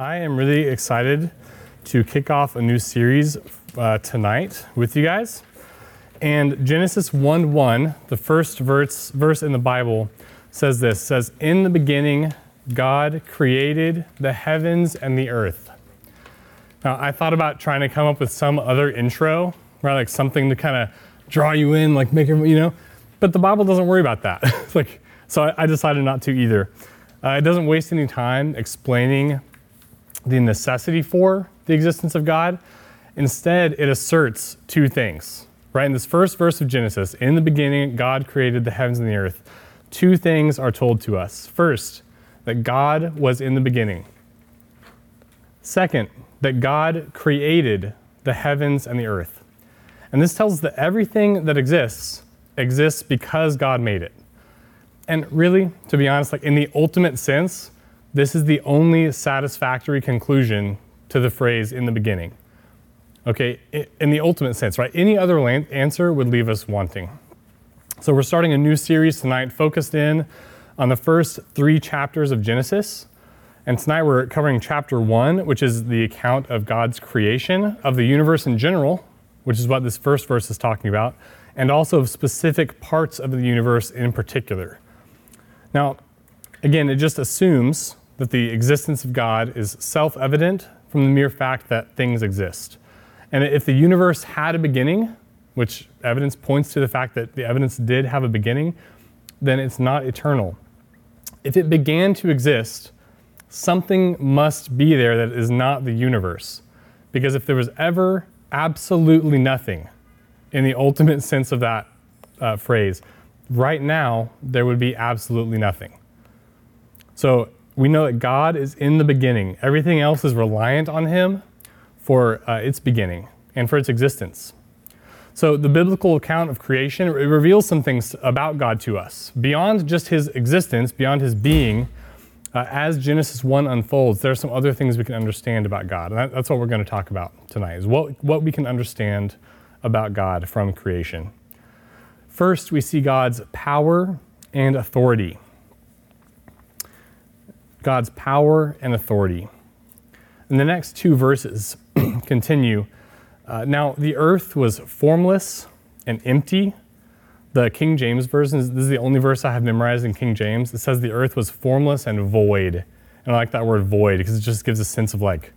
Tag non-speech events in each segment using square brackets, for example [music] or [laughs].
I am really excited to kick off a new series uh, tonight with you guys. And Genesis 1 1, the first verse, verse in the Bible, says this says, In the beginning, God created the heavens and the earth. Now, I thought about trying to come up with some other intro, right? Like something to kind of draw you in, like make it, you know, but the Bible doesn't worry about that. [laughs] like, so I, I, decided not to either. Uh, it doesn't waste any time explaining the necessity for the existence of God. Instead, it asserts two things, right? In this first verse of Genesis, in the beginning, God created the heavens and the earth. Two things are told to us. First, that God was in the beginning. Second, that God created the heavens and the earth. And this tells us that everything that exists exists because God made it. And really, to be honest, like in the ultimate sense, this is the only satisfactory conclusion to the phrase in the beginning. Okay, in the ultimate sense, right? Any other answer would leave us wanting. So we're starting a new series tonight focused in on the first three chapters of Genesis. And tonight we're covering chapter one, which is the account of God's creation of the universe in general, which is what this first verse is talking about, and also of specific parts of the universe in particular. Now, again, it just assumes that the existence of God is self evident from the mere fact that things exist. And if the universe had a beginning, which evidence points to the fact that the evidence did have a beginning, then it's not eternal. If it began to exist, something must be there that is not the universe. Because if there was ever absolutely nothing in the ultimate sense of that uh, phrase, right now there would be absolutely nothing. So we know that God is in the beginning. Everything else is reliant on Him for uh, its beginning and for its existence. So the biblical account of creation it reveals some things about God to us beyond just His existence, beyond His being. Uh, as Genesis 1 unfolds, there are some other things we can understand about God. And that, that's what we're going to talk about tonight, is what, what we can understand about God from creation. First, we see God's power and authority. God's power and authority. And the next two verses [clears throat] continue. Uh, now, the earth was formless and empty. The King James version, this is the only verse I have memorized in King James. It says the earth was formless and void. And I like that word void because it just gives a sense of like,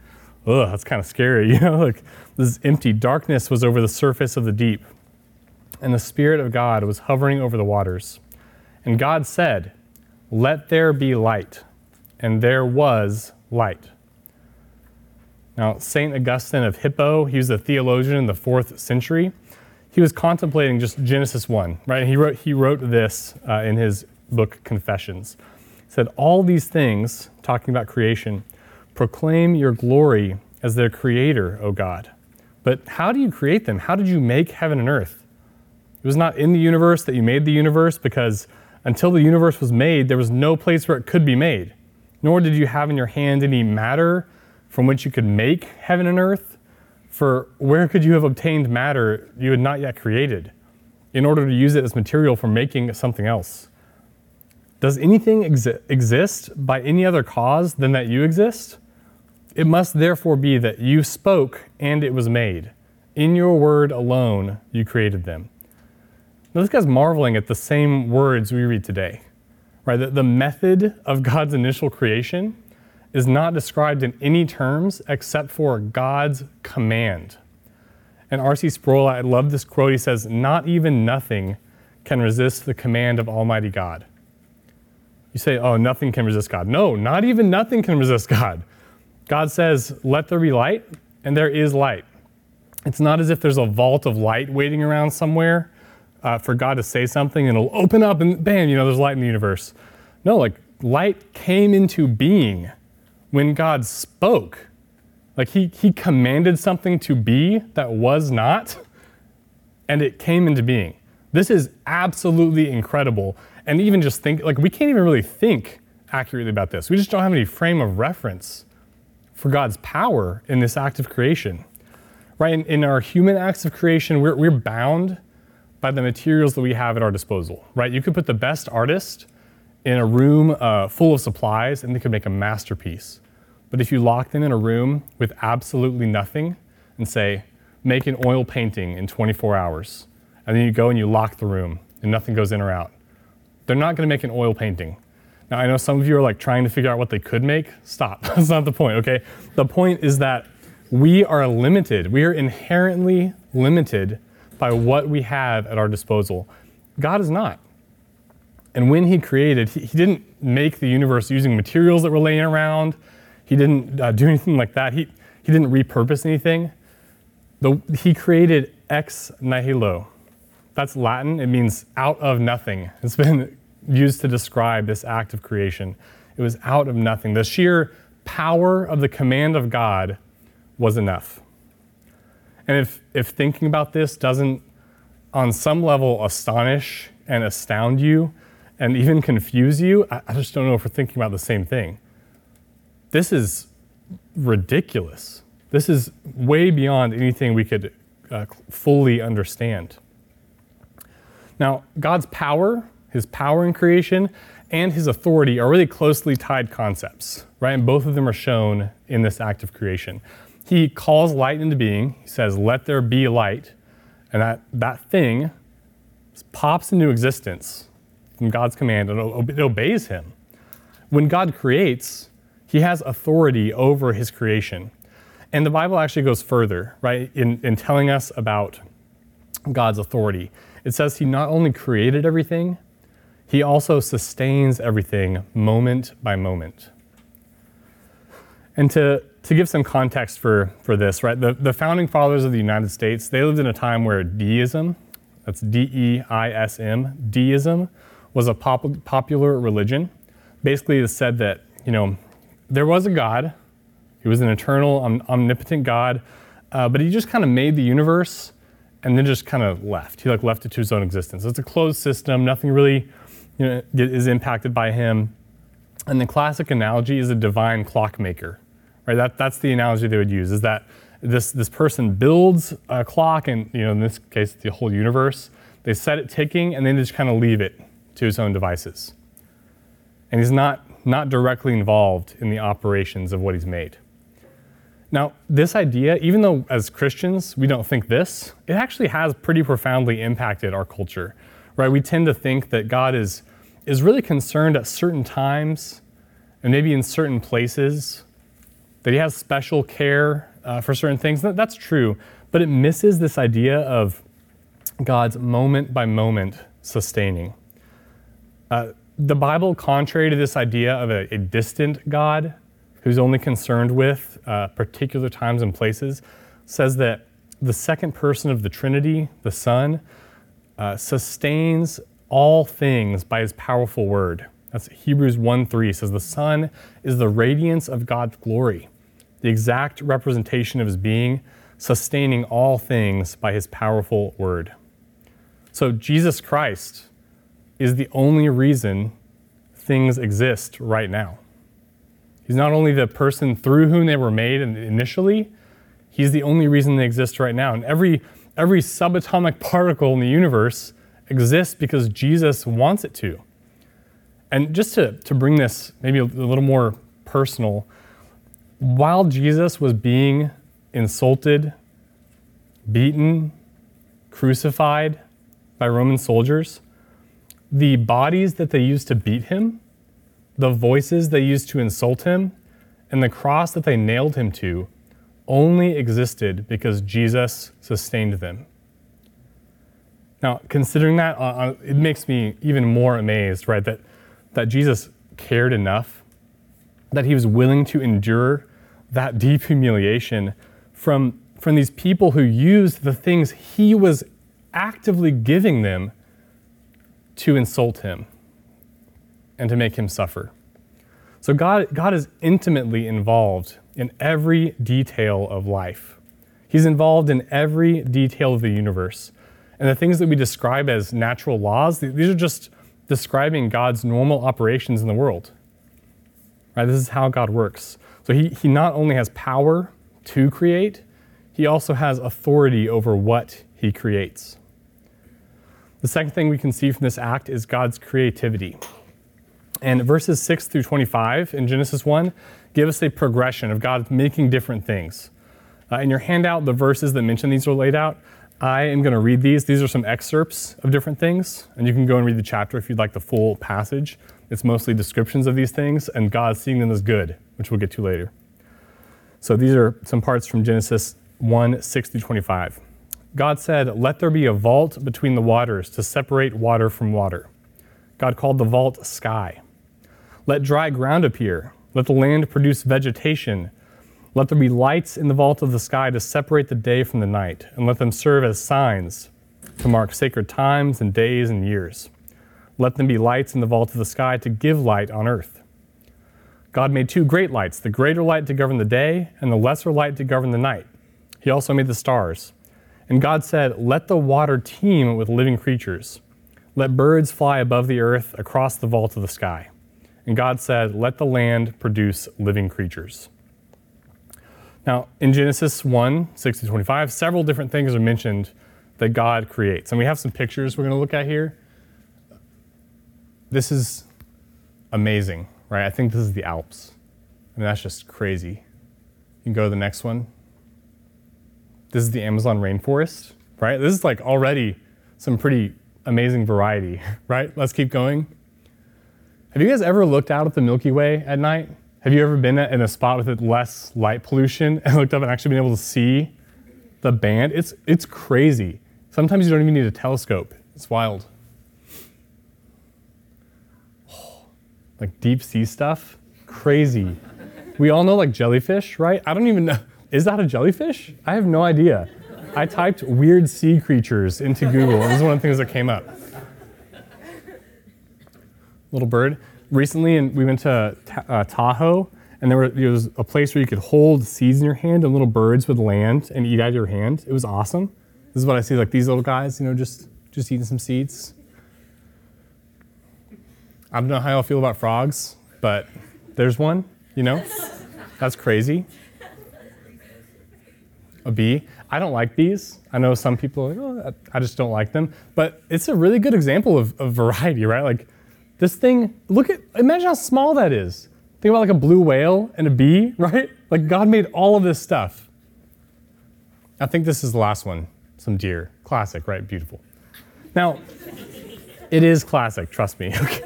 ugh, that's kind of scary, [laughs] you know? Like this is empty. Darkness was over the surface of the deep, and the Spirit of God was hovering over the waters. And God said, Let there be light and there was light. Now, St. Augustine of Hippo, he was a theologian in the fourth century. He was contemplating just Genesis 1, right? He wrote, he wrote this uh, in his book, Confessions. He said, All these things, talking about creation, proclaim your glory as their creator, O God. But how do you create them? How did you make heaven and earth? It was not in the universe that you made the universe because until the universe was made, there was no place where it could be made nor did you have in your hand any matter from which you could make heaven and earth. For where could you have obtained matter you had not yet created in order to use it as material for making something else? Does anything exi- exist by any other cause than that you exist? It must therefore be that you spoke and it was made. In your word alone, you created them. Now, this guy's marveling at the same words we read today right? The, the method of God's initial creation is not described in any terms except for God's command. And R.C. Sproul, I love this quote. He says, Not even nothing can resist the command of Almighty God. You say, Oh, nothing can resist God. No, not even nothing can resist God. God says, Let there be light, and there is light. It's not as if there's a vault of light waiting around somewhere uh, for God to say something and it'll open up and bam, you know, there's light in the universe. No, like light came into being when God spoke. Like he, he commanded something to be that was not, and it came into being. This is absolutely incredible. And even just think, like, we can't even really think accurately about this. We just don't have any frame of reference for God's power in this act of creation. Right? In, in our human acts of creation, we're, we're bound by the materials that we have at our disposal, right? You could put the best artist in a room uh, full of supplies and they could make a masterpiece. But if you lock them in a room with absolutely nothing and say, make an oil painting in 24 hours, and then you go and you lock the room and nothing goes in or out, they're not going to make an oil painting. Now, I know some of you are like trying to figure out what they could make. Stop. [laughs] That's not the point, okay? The point is that we are limited. We are inherently limited by what we have at our disposal. God is not. And when He created, He, he didn't make the universe using materials that were laying around. He didn't uh, do anything like that. He, he didn't repurpose anything. The, he created ex nihilo. That's Latin. It means out of nothing. It's been [laughs] used to describe this act of creation. It was out of nothing. The sheer power of the command of God was enough. And if, if thinking about this doesn't, on some level, astonish and astound you and even confuse you, I, I just don't know if we're thinking about the same thing. This is ridiculous. This is way beyond anything we could uh, fully understand. Now, God's power his power in creation, and his authority are really closely tied concepts, right? And both of them are shown in this act of creation. He calls light into being. He says, Let there be light. And that, that thing pops into existence from God's command and it obeys him. When God creates, he has authority over his creation. And the Bible actually goes further, right, in, in telling us about God's authority. It says he not only created everything, he also sustains everything moment by moment. And to, to give some context for, for this, right, the, the founding fathers of the United States, they lived in a time where deism, that's D E I S M, deism, was a pop, popular religion. Basically, it said that, you know, there was a God, he was an eternal, omnipotent God, uh, but he just kind of made the universe and then just kind of left. He like left it to his own existence. It's a closed system, nothing really you know, is impacted by him. And the classic analogy is a divine clockmaker, right? That, that's the analogy they would use, is that this, this person builds a clock, and you know, in this case, the whole universe. They set it ticking, and then they just kind of leave it to its own devices. And he's not, not directly involved in the operations of what he's made. Now, this idea, even though as Christians we don't think this, it actually has pretty profoundly impacted our culture right? We tend to think that God is, is really concerned at certain times and maybe in certain places, that He has special care uh, for certain things. That, that's true, but it misses this idea of God's moment by moment sustaining. Uh, the Bible, contrary to this idea of a, a distant God who's only concerned with uh, particular times and places, says that the second person of the Trinity, the Son, uh, sustains all things by his powerful word. That's Hebrews 1 3 says, The Son is the radiance of God's glory, the exact representation of his being, sustaining all things by his powerful word. So, Jesus Christ is the only reason things exist right now. He's not only the person through whom they were made initially, he's the only reason they exist right now. And every every subatomic particle in the universe exists because Jesus wants it to. And just to, to bring this maybe a, a little more personal, while Jesus was being insulted, beaten, crucified by Roman soldiers, the bodies that they used to beat him, the voices they used to insult him, and the cross that they nailed him to only existed because Jesus sustained them. Now, considering that, uh, uh, it makes me even more amazed, right, that, that Jesus cared enough, that he was willing to endure that deep humiliation from, from these people who used the things he was actively giving them to insult him and to make him suffer. So God, God is intimately involved in every detail of life. He's involved in every detail of the universe. And the things that we describe as natural laws, these are just describing God's normal operations in the world. Right? This is how God works. So he, he not only has power to create, he also has authority over what he creates. The second thing we can see from this act is God's creativity. And verses 6 through 25 in Genesis 1 give us a progression of God making different things. Uh, in your handout, the verses that mention these are laid out. I am going to read these. These are some excerpts of different things, and you can go and read the chapter if you'd like the full passage. It's mostly descriptions of these things and God seeing them as good, which we'll get to later. So these are some parts from Genesis 1 6 through 25. God said, Let there be a vault between the waters to separate water from water. God called the vault sky. Let dry ground appear. Let the land produce vegetation. Let there be lights in the vault of the sky to separate the day from the night, and let them serve as signs to mark sacred times and days and years. Let them be lights in the vault of the sky to give light on earth. God made two great lights the greater light to govern the day, and the lesser light to govern the night. He also made the stars. And God said, Let the water teem with living creatures. Let birds fly above the earth across the vault of the sky. And God said, Let the land produce living creatures. Now, in Genesis 1 6 to 25, several different things are mentioned that God creates. And we have some pictures we're going to look at here. This is amazing, right? I think this is the Alps. I mean, that's just crazy. You can go to the next one. This is the Amazon rainforest, right? This is like already some pretty amazing variety, [laughs] right? Let's keep going. Have you guys ever looked out at the Milky Way at night? Have you ever been in a spot with less light pollution [laughs] and looked up and actually been able to see the band? It's, it's crazy. Sometimes you don't even need a telescope. It's wild. Like deep sea stuff, crazy. We all know like jellyfish, right? I don't even know. Is that a jellyfish? I have no idea. I typed weird sea creatures into Google, this is one of the things that came up. Little bird recently, and we went to uh, Tahoe, and there, were, there was a place where you could hold seeds in your hand, and little birds would land and eat out of your hand. It was awesome. This is what I see, like these little guys, you know, just just eating some seeds. I don't know how y'all feel about frogs, but there's one. You know, that's crazy. A bee. I don't like bees. I know some people, like, oh, I just don't like them. But it's a really good example of, of variety, right? Like this thing, look at, imagine how small that is. Think about like a blue whale and a bee, [laughs] right? Like God made all of this stuff. I think this is the last one. Some deer. Classic, right? Beautiful. Now, it is classic, trust me. [laughs] Okay.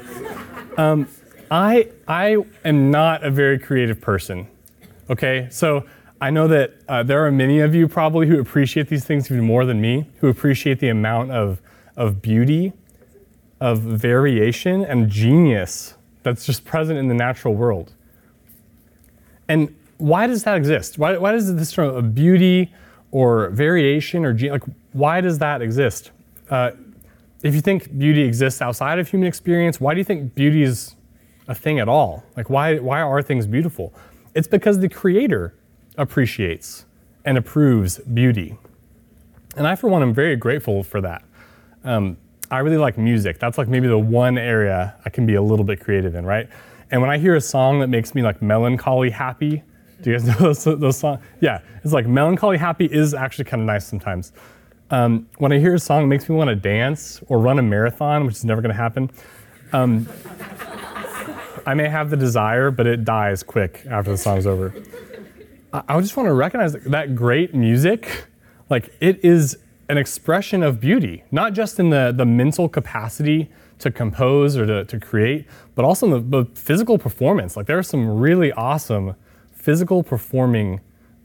Um, I, I am not a very creative person. Okay, so I know that uh, there are many of you probably who appreciate these things even more than me, who appreciate the amount of, of beauty of variation and genius that's just present in the natural world. And why does that exist? Why, why does this term of beauty or variation or like why does that exist? Uh, if you think beauty exists outside of human experience, why do you think beauty is a thing at all? Like why why are things beautiful? It's because the creator appreciates and approves beauty. And I, for one, am very grateful for that. Um, I really like music. That's like maybe the one area I can be a little bit creative in, right? And when I hear a song that makes me like melancholy happy, do you guys [laughs] know those, those songs? Yeah, it's like melancholy happy is actually kind of nice sometimes. Um, when I hear a song it makes me want to dance or run a marathon, which is never going to happen, um, I may have the desire, but it dies quick after the song's over. I, I just want to recognize that great music, like it is an expression of beauty, not just in the, the mental capacity to compose or to, to create, but also in the, the physical performance. Like there are some really awesome physical performing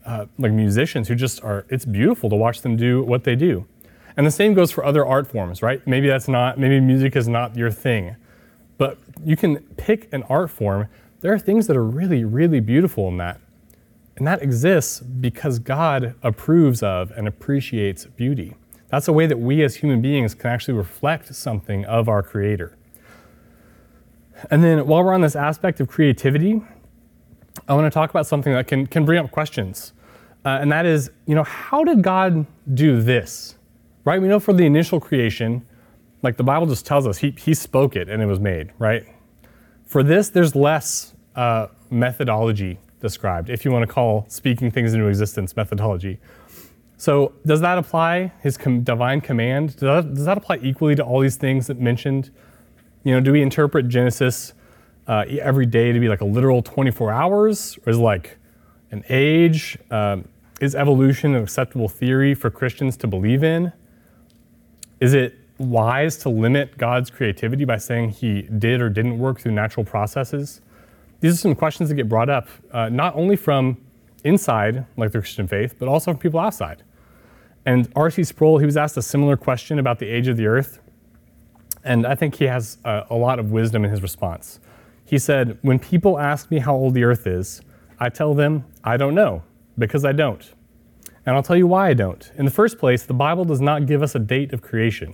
uh, like musicians who just are, it's beautiful to watch them do what they do. And the same goes for other art forms, right? Maybe that's not, maybe music is not your thing, but you can pick an art form. There are things that are really, really beautiful in that. And that exists because God approves of and appreciates beauty. That's a way that we as human beings can actually reflect something of our Creator. And then while we're on this aspect of creativity, I want to talk about something that can, can bring up questions. Uh, and that is, you know, how did God do this? Right? We know for the initial creation, like the Bible just tells us, He, he spoke it and it was made, right? For this, there's less uh, methodology described, if you want to call speaking things into existence methodology. So, does that apply, his com- divine command? Does that, does that apply equally to all these things that mentioned? You know, do we interpret Genesis uh, every day to be like a literal 24 hours? Or is like an age? Um, is evolution an acceptable theory for Christians to believe in? Is it wise to limit God's creativity by saying he did or didn't work through natural processes? These are some questions that get brought up, uh, not only from inside, like the Christian faith, but also from people outside. And R.C. Sproul, he was asked a similar question about the age of the earth, and I think he has a, a lot of wisdom in his response. He said, When people ask me how old the earth is, I tell them, I don't know, because I don't. And I'll tell you why I don't. In the first place, the Bible does not give us a date of creation.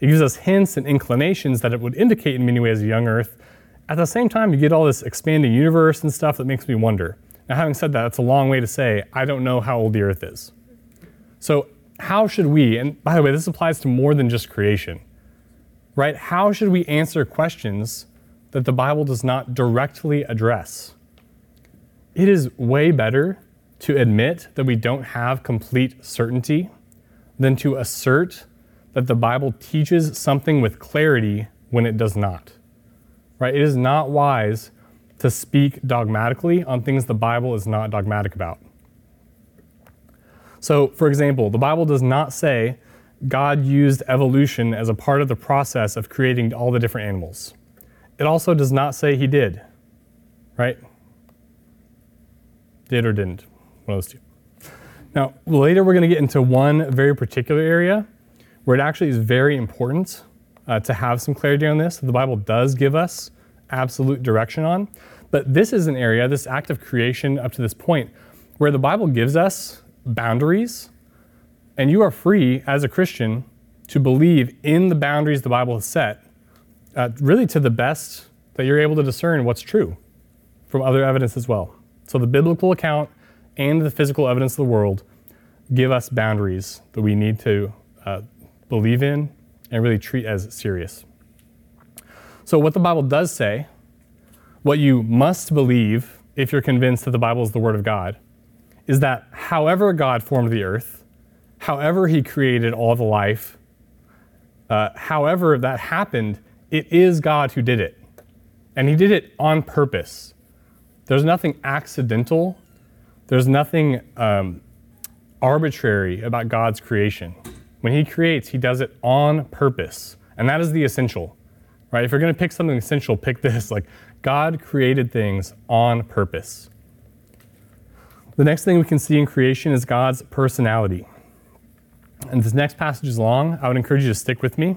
It gives us hints and inclinations that it would indicate in many ways a young earth. At the same time, you get all this expanding universe and stuff that makes me wonder. Now, having said that, that's a long way to say, I don't know how old the earth is. So, how should we, and by the way, this applies to more than just creation, right? How should we answer questions that the Bible does not directly address? It is way better to admit that we don't have complete certainty than to assert that the Bible teaches something with clarity when it does not. Right? It is not wise to speak dogmatically on things the Bible is not dogmatic about. So, for example, the Bible does not say God used evolution as a part of the process of creating all the different animals. It also does not say he did, right? Did or didn't, one of those two. Now, later we're going to get into one very particular area where it actually is very important uh, to have some clarity on this. The Bible does give us absolute direction on. But this is an area, this act of creation up to this point, where the Bible gives us boundaries, and you are free as a Christian to believe in the boundaries the Bible has set, uh, really to the best that you're able to discern what's true from other evidence as well. So the biblical account and the physical evidence of the world give us boundaries that we need to uh, believe in and really treat as serious. So, what the Bible does say, what you must believe if you're convinced that the Bible is the Word of God, is that however God formed the earth, however He created all the life, uh, however that happened, it is God who did it. And He did it on purpose. There's nothing accidental, there's nothing um, arbitrary about God's creation. When He creates, He does it on purpose. And that is the essential right? If you're going to pick something essential, [laughs] pick this. Like, God created things on purpose. The next thing we can see in creation is God's personality. And this next passage is long. I would encourage you to stick with me.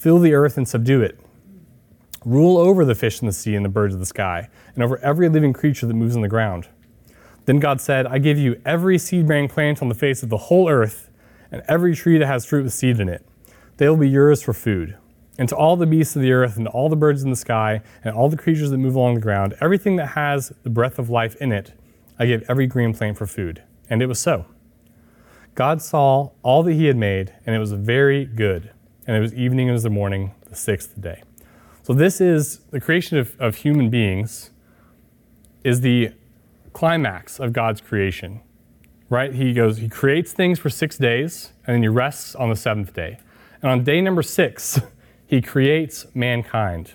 fill the earth and subdue it. Rule over the fish in the sea and the birds of the sky, and over every living creature that moves on the ground. Then God said, I give you every seed bearing plant on the face of the whole earth, and every tree that has fruit with seed in it they will be yours for food. And to all the beasts of the earth, and all the birds in the sky, and all the creatures that move along the ground, everything that has the breath of life in it, I give every green plant for food. And it was so. God saw all that he had made, and it was very good. And it was evening and it was the morning, the sixth day. So this is the creation of, of human beings is the climax of God's creation. Right? He goes, he creates things for six days, and then he rests on the seventh day. And on day number six, [laughs] he creates mankind.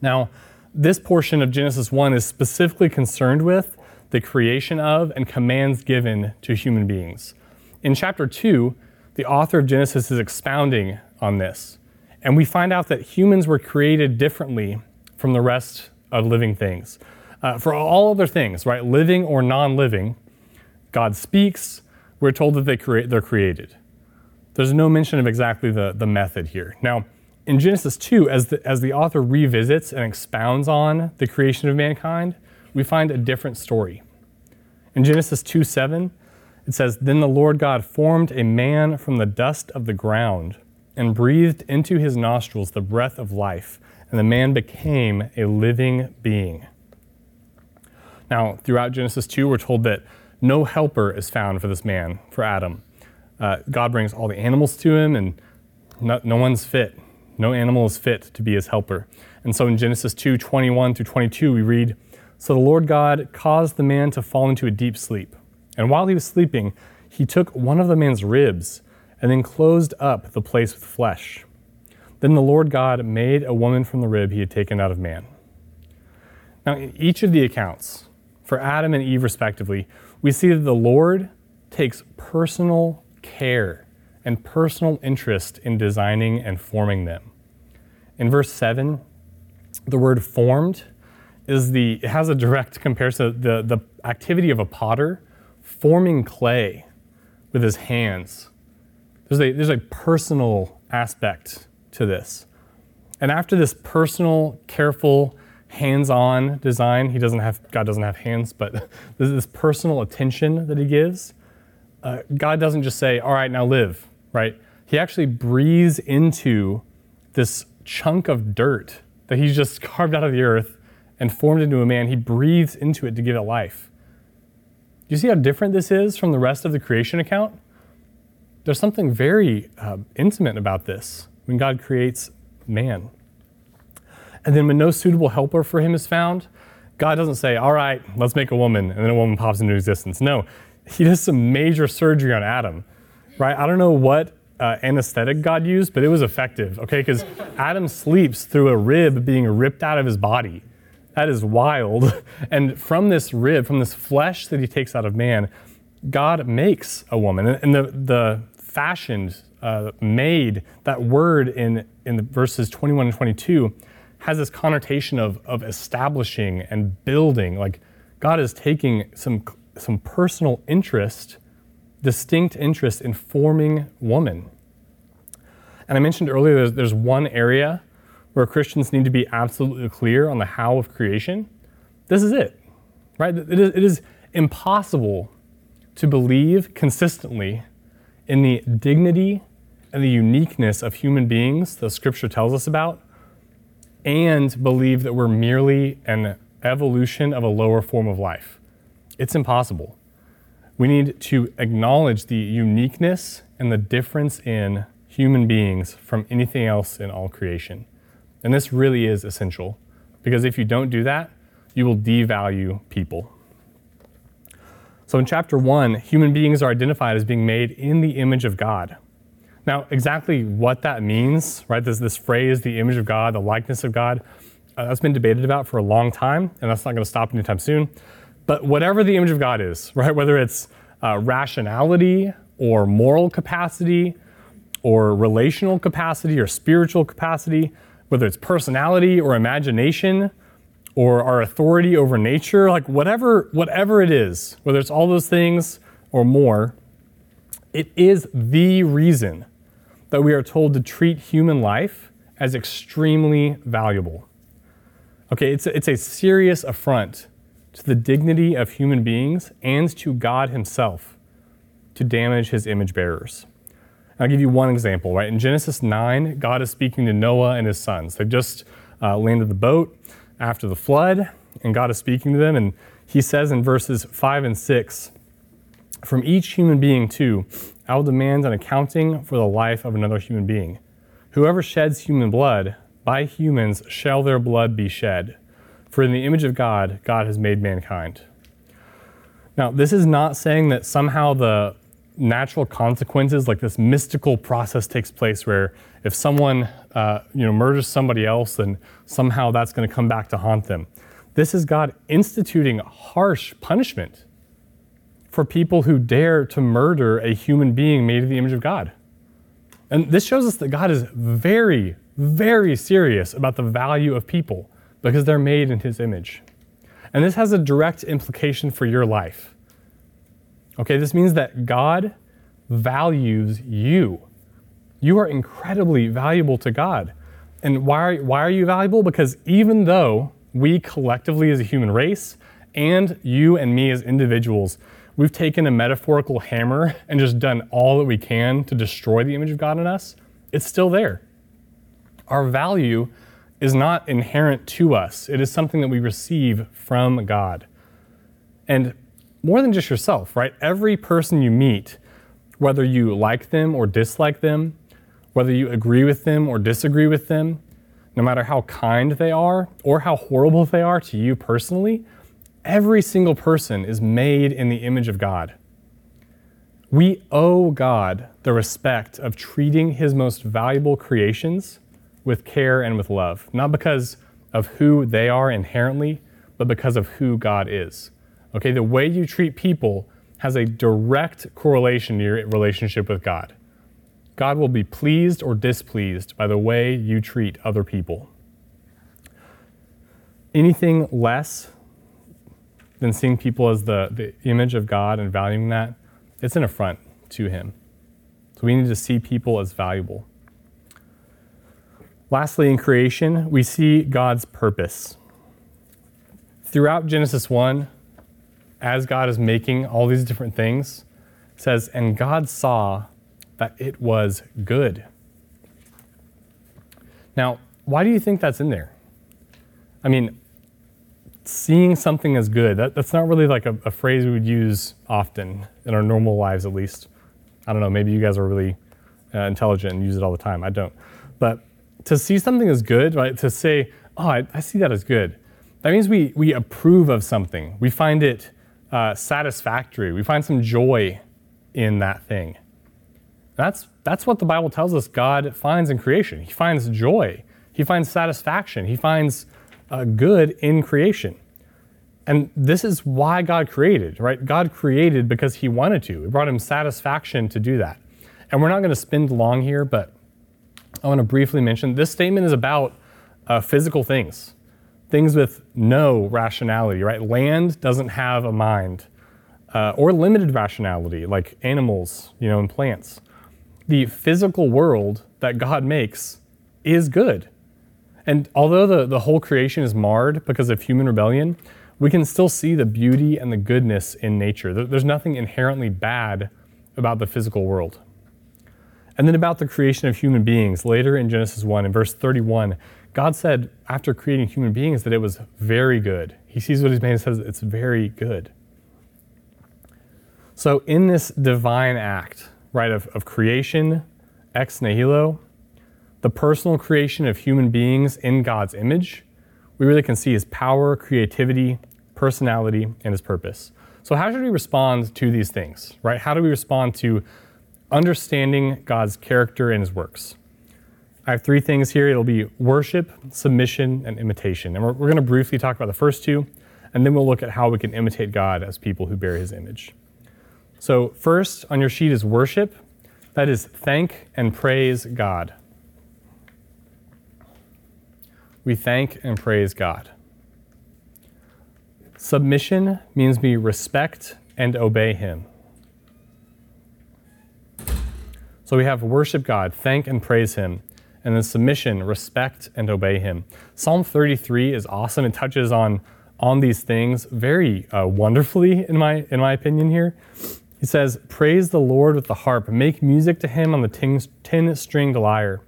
Now, this portion of Genesis 1 is specifically concerned with the creation of and commands given to human beings. In chapter 2, the author of Genesis is expounding on this. And we find out that humans were created differently from the rest of living things. Uh, for all other things, right, living or non living, God speaks, we're told that they create, they're created. There's no mention of exactly the, the method here. Now, in Genesis 2, as the, as the author revisits and expounds on the creation of mankind, we find a different story. In Genesis 2 7, it says, Then the Lord God formed a man from the dust of the ground and breathed into his nostrils the breath of life, and the man became a living being. Now, throughout Genesis 2, we're told that no helper is found for this man, for Adam. Uh, God brings all the animals to him, and no, no one's fit. No animal is fit to be his helper. And so in Genesis 2 21 through 22, we read So the Lord God caused the man to fall into a deep sleep. And while he was sleeping, he took one of the man's ribs and then closed up the place with flesh. Then the Lord God made a woman from the rib he had taken out of man. Now, in each of the accounts, for Adam and Eve respectively, we see that the Lord takes personal care and personal interest in designing and forming them. In verse 7, the word formed is the it has a direct [laughs] comparison the the activity of a potter forming clay with his hands. There's a there's a personal aspect to this. And after this personal, careful, hands-on design, he doesn't have God doesn't have hands, but [laughs] there's this personal attention that he gives. Uh, God doesn't just say, "All right, now live," right? He actually breathes into this chunk of dirt that he's just carved out of the earth and formed into a man. He breathes into it to give it life. You see how different this is from the rest of the creation account? There's something very uh, intimate about this when God creates man. And then when no suitable helper for him is found, God doesn't say, all right, let's make a woman, and then a woman pops into existence. No, he does some major surgery on Adam, right? I don't know what uh, anesthetic God used, but it was effective, okay? Because Adam sleeps through a rib being ripped out of his body. That is wild. [laughs] And from this rib, from this flesh that he takes out of man, God makes a woman. And the, the fashioned, uh, made, that word in, in the verses 21 and 22 has this connotation of, of establishing and building. Like God is taking some, some personal interest distinct interest in forming woman. And I mentioned earlier there's, there's one area where Christians need to be absolutely clear on the how of creation. This is it, right? It is, it is impossible to believe consistently in the dignity and the uniqueness of human beings that Scripture tells us about, and believe that we're merely an evolution of a lower form of life. It's impossible. We need to acknowledge the uniqueness and the difference in human beings from anything else in all creation. And this really is essential because if you don't do that, you will devalue people. So in chapter one, human beings are identified as being made in the image of God. Now, exactly what that means, right? This, this phrase, the image of God, the likeness of God, uh, that's been debated about for a long time, and that's not going to stop anytime soon. But whatever the image of God is, [laughs] right, whether it's uh, rationality or moral capacity or relational capacity or spiritual capacity, whether it's personality or imagination or our authority over nature, like whatever, whatever it is, whether it's all those things or more, it is the reason that we are told to treat human life as extremely valuable. Okay, it's a, it's a serious affront to the dignity of human beings and to God Himself to damage His image bearers. I'll give you one example, right? In Genesis 9, God is speaking to Noah and his sons. They've just uh, landed the boat after the flood, and God is speaking to them. And He says in verses 5 and 6 From each human being, too, I will demand an accounting for the life of another human being. Whoever sheds human blood, by humans shall their blood be shed. For in the image of God, God has made mankind. Now, this is not saying that somehow the natural consequences, like this mystical process, takes place where if someone uh, you know, murders somebody else, then somehow that's going to come back to haunt them. This is God instituting harsh punishment for people who dare to murder a human being made in the image of God. And this shows us that God is very, very serious about the value of people because they're made in his image. And this has a direct implication for your life. Okay, this means that God values you. You are incredibly valuable to God. And why are, why are you valuable? Because even though we collectively as a human race and you and me as individuals, we've taken a metaphorical hammer and just done all that we can to destroy the image of God in us, it's still there. Our value is not inherent to us, it is something that we receive from God. And more than just yourself, right? Every person you meet, whether you like them or dislike them, whether you agree with them or disagree with them, no matter how kind they are or how horrible they are to you personally, every single person is made in the image of God. We owe God the respect of treating his most valuable creations with care and with love, not because of who they are inherently, but because of who God is. Okay, the way you treat people has a direct correlation to your relationship with God. God will be pleased or displeased by the way you treat other people. Anything less than seeing people as the, the image of God and valuing that, it's an affront to Him. So we need to see people as valuable. Lastly, in creation, we see God's purpose. Throughout Genesis 1, as God is making all these different things, says, And God saw that it was good. Now, why do you think that's in there? I mean, seeing something as good, that, that's not really like a, a, phrase we would use often in our normal lives, at least. I don't know, maybe you guys are really uh, intelligent and use it all the time. I don't. But to see something as good, right, to say, oh, I, I see that as good, that means we, we approve of something. We find it uh, satisfactory. We find some joy in that thing. That's, that's what the Bible tells us God finds in creation. He finds joy, He finds satisfaction, He finds uh, good in creation. And this is why God created, right? God created because He wanted to. It brought Him satisfaction to do that. And we're not going to spend long here, but I want to briefly mention this statement is about uh, physical things, things with no rationality, right? Land doesn't have a mind, uh, or limited rationality, like animals, you know, and plants the physical world that God makes is good. And although the, the whole creation is marred because of human rebellion, we can still see the beauty and the goodness in nature. There's nothing inherently bad about the physical world. And then about the creation of human beings, later in Genesis 1, in verse 31, God said, after creating human beings, that it was very good. He sees what He's made and says it's very good. So, in this divine act, right, of, of creation ex nihilo, the personal creation of human beings in God's image, we really can see his power, creativity, personality, and his purpose. So, how should we respond to these things, right? How do we respond to understanding God's character and his works? I have three things here. It'll be worship, submission, and imitation. And we're, we're going to briefly talk about the first two, and then we'll look at how we can imitate God as people who bear his image. So, first on your sheet is worship. That is thank and praise God. We thank and praise God. Submission means we respect and obey Him. So we have worship God, thank and praise Him, and then submission, respect and obey Him. Psalm 33 is awesome. It touches on, on these things very uh, wonderfully, in my, in my opinion, here. He says, Praise the Lord with the harp, make music to him on the tin stringed lyre.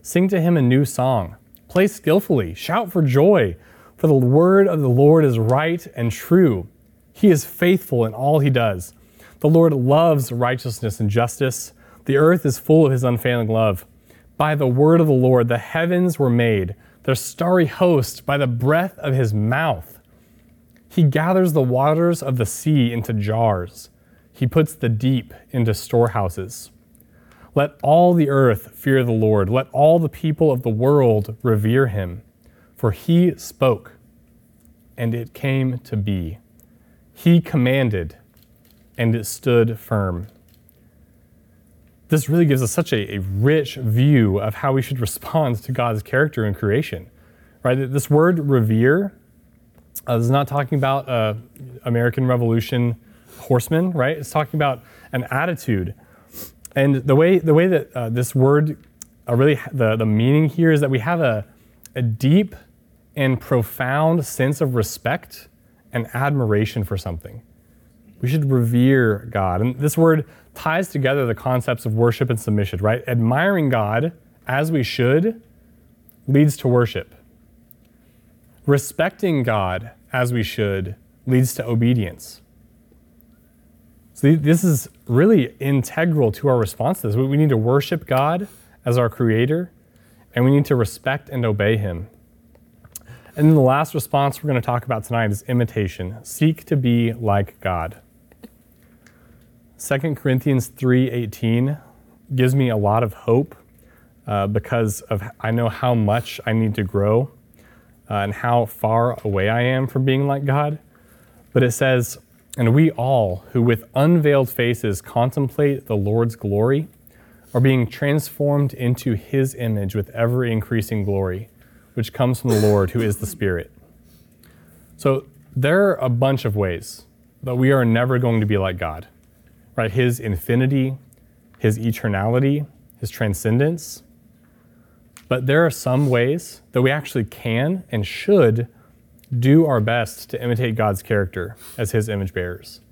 Sing to him a new song. Play skillfully, shout for joy, for the word of the Lord is right and true. He is faithful in all he does. The Lord loves righteousness and justice. The earth is full of his unfailing love. By the word of the Lord, the heavens were made, their starry host by the breath of his mouth. He gathers the waters of the sea into jars he puts the deep into storehouses. Let all the earth fear the Lord. Let all the people of the world revere him. For he spoke, and it came to be. He commanded, and it stood firm. This really gives us such a, a rich view of how we should respond to God's character in creation. Right? This word revere uh, is not talking about uh, American Revolution horsemen, right? It's talking about an attitude. And the way, the way that uh, this word, uh, really, the, the meaning here is that we have a, a deep and profound sense of respect and admiration for something. We should revere God. And this word ties together the concepts of worship and submission, right? Admiring God as we should leads to worship. respecting God as we should leads to obedience. So this is really integral to our response to this. We need to worship God as our creator, and we need to respect and obey him. And then the last response we're going to talk about tonight is imitation. Seek to be like God. 2 Corinthians 3:18 gives me a lot of hope uh, because of I know how much I need to grow uh, and how far away I am from being like God. But it says, "And we all who with unveiled faces contemplate the Lord's glory are being transformed into his image with ever increasing glory, which comes from the Lord who is the Spirit." So there are a bunch of ways that we are never going to be like God. Right? His infinity, his eternality, his transcendence. But there are some ways that we actually can and should do our best to imitate God's character as his image bearers.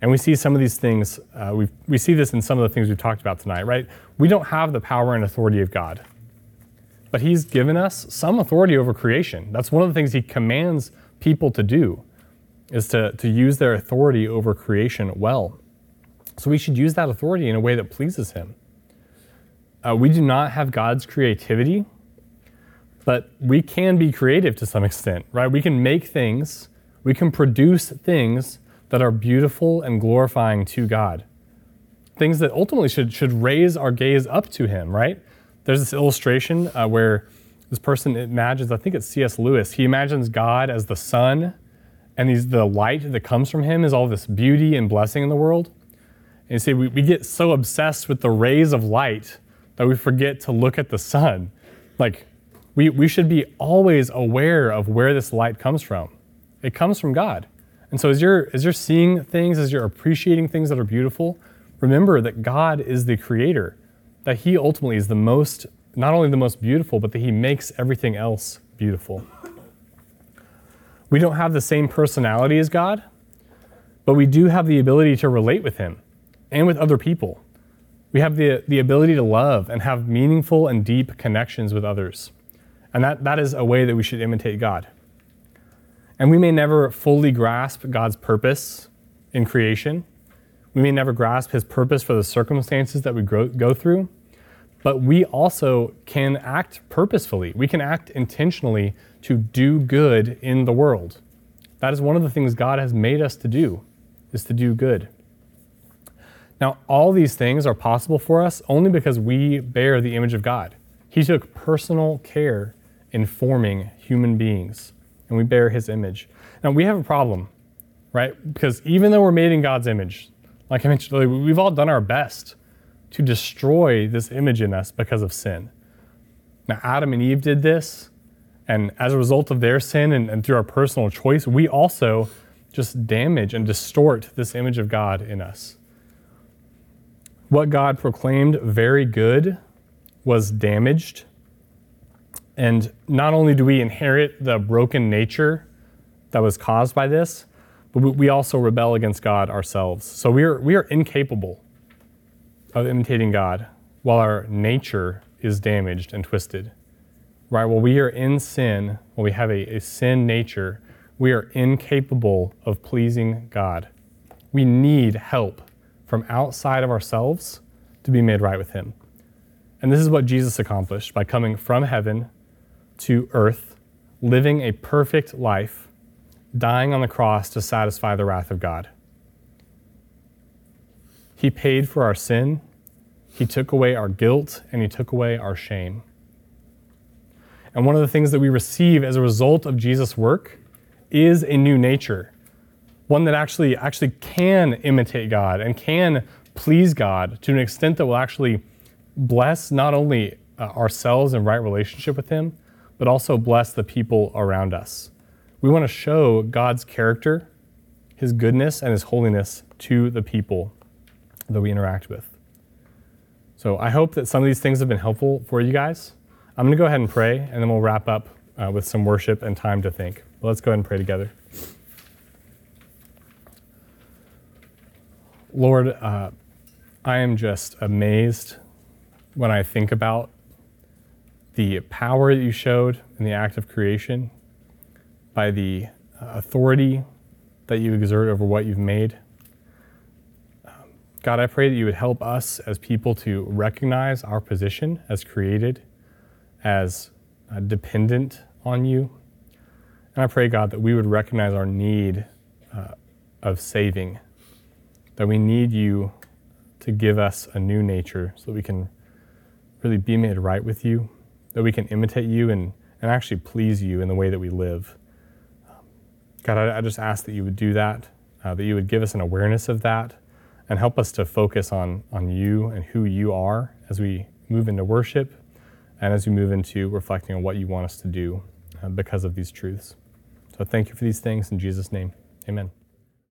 And we see some of these things, uh, we we see this in some of the things we've talked about tonight, right? We don't have the power and authority of God, but he's given us some authority over creation. That's one of the things he commands people to do, is to, to use their authority over creation well. So we should use that authority in a way that pleases Him. Uh, we do not have God's creativity, but we can be creative to some extent, right? We can make things, we can produce things that are beautiful and glorifying to God. Things that ultimately should, should raise our gaze up to Him, right? There's this illustration uh, where this person imagines, I think it's C.S. Lewis, he imagines God as the sun, and he's, the light that comes from Him is all this beauty and blessing in the world. And see, we, we get so obsessed with the rays of light that we forget to look at the sun. Like, we, we should be always aware of where this light comes from. It comes from God. And so as you're, as you're seeing things, as you're appreciating things that are beautiful, remember that God is the creator, that He ultimately is the most, not only the most beautiful, but that He makes everything else beautiful. We don't have the same personality as God, but we do have the ability to relate with Him and with other people. We have the, the ability to love and have meaningful and deep connections with others. And that, that is a way that we should imitate God. And we may never fully grasp God's purpose in creation. We may never grasp his purpose for the circumstances that we grow, go through. But we also can act purposefully. We can act intentionally to do good in the world. That is one of the things God has made us to do, is to do good. Now, all these things are possible for us only because we bear the image of God. He took personal care in forming human beings, and we bear his image. Now, we have a problem, right? Because even though we're made in God's image, like I mentioned we've all done our best to destroy this image in us because of sin. Now, Adam and Eve did this, and as a result of their sin and, and through our personal choice, we also just damage and distort this image of God in us what God proclaimed very good was damaged. And not only do we inherit the broken nature that was caused by this, but we also rebel against God ourselves. So we are, we are incapable of imitating God while our nature is damaged and twisted. Right? While we are in sin, while we have a, a sin nature, we are incapable of pleasing God. We need help from outside of ourselves to be made right with Him. And this is what Jesus accomplished by coming from heaven to earth, living a perfect life, dying on the cross to satisfy the wrath of God. He paid for our sin, He took away our guilt, and He took away our shame. And one of the things that we receive as a result of Jesus' work is a new nature one that actually actually can imitate God and can please God to an extent that will actually bless not only uh, ourselves and right relationship with Him, but also bless the people around us. We want to show God's character, His goodness, and His holiness to the people that we interact with. So I hope that some of these things have been helpful for you guys. I'm going to go ahead and pray, and then we'll wrap up uh, with some worship and time to think. But let's go ahead and pray together. Lord, uh, I am just amazed when I think about the power that you showed in the act of creation, by the uh, authority that you exert over what you've made. Um, God, I pray that you would help us as people to recognize our position as created, as uh, dependent on you. And I pray, God, that we would recognize our need uh, of saving, that we need you to give us a new nature so that we can really be made right with you, that we can imitate you and, and actually please you in the way that we live. God, I, I just ask that you would do that, uh, that you would give us an awareness of that, and help us to focus on, on you and who you are as we move into worship and as we move into reflecting on what you want us to do uh, because of these truths. So thank you for these things in Jesus' name. Amen.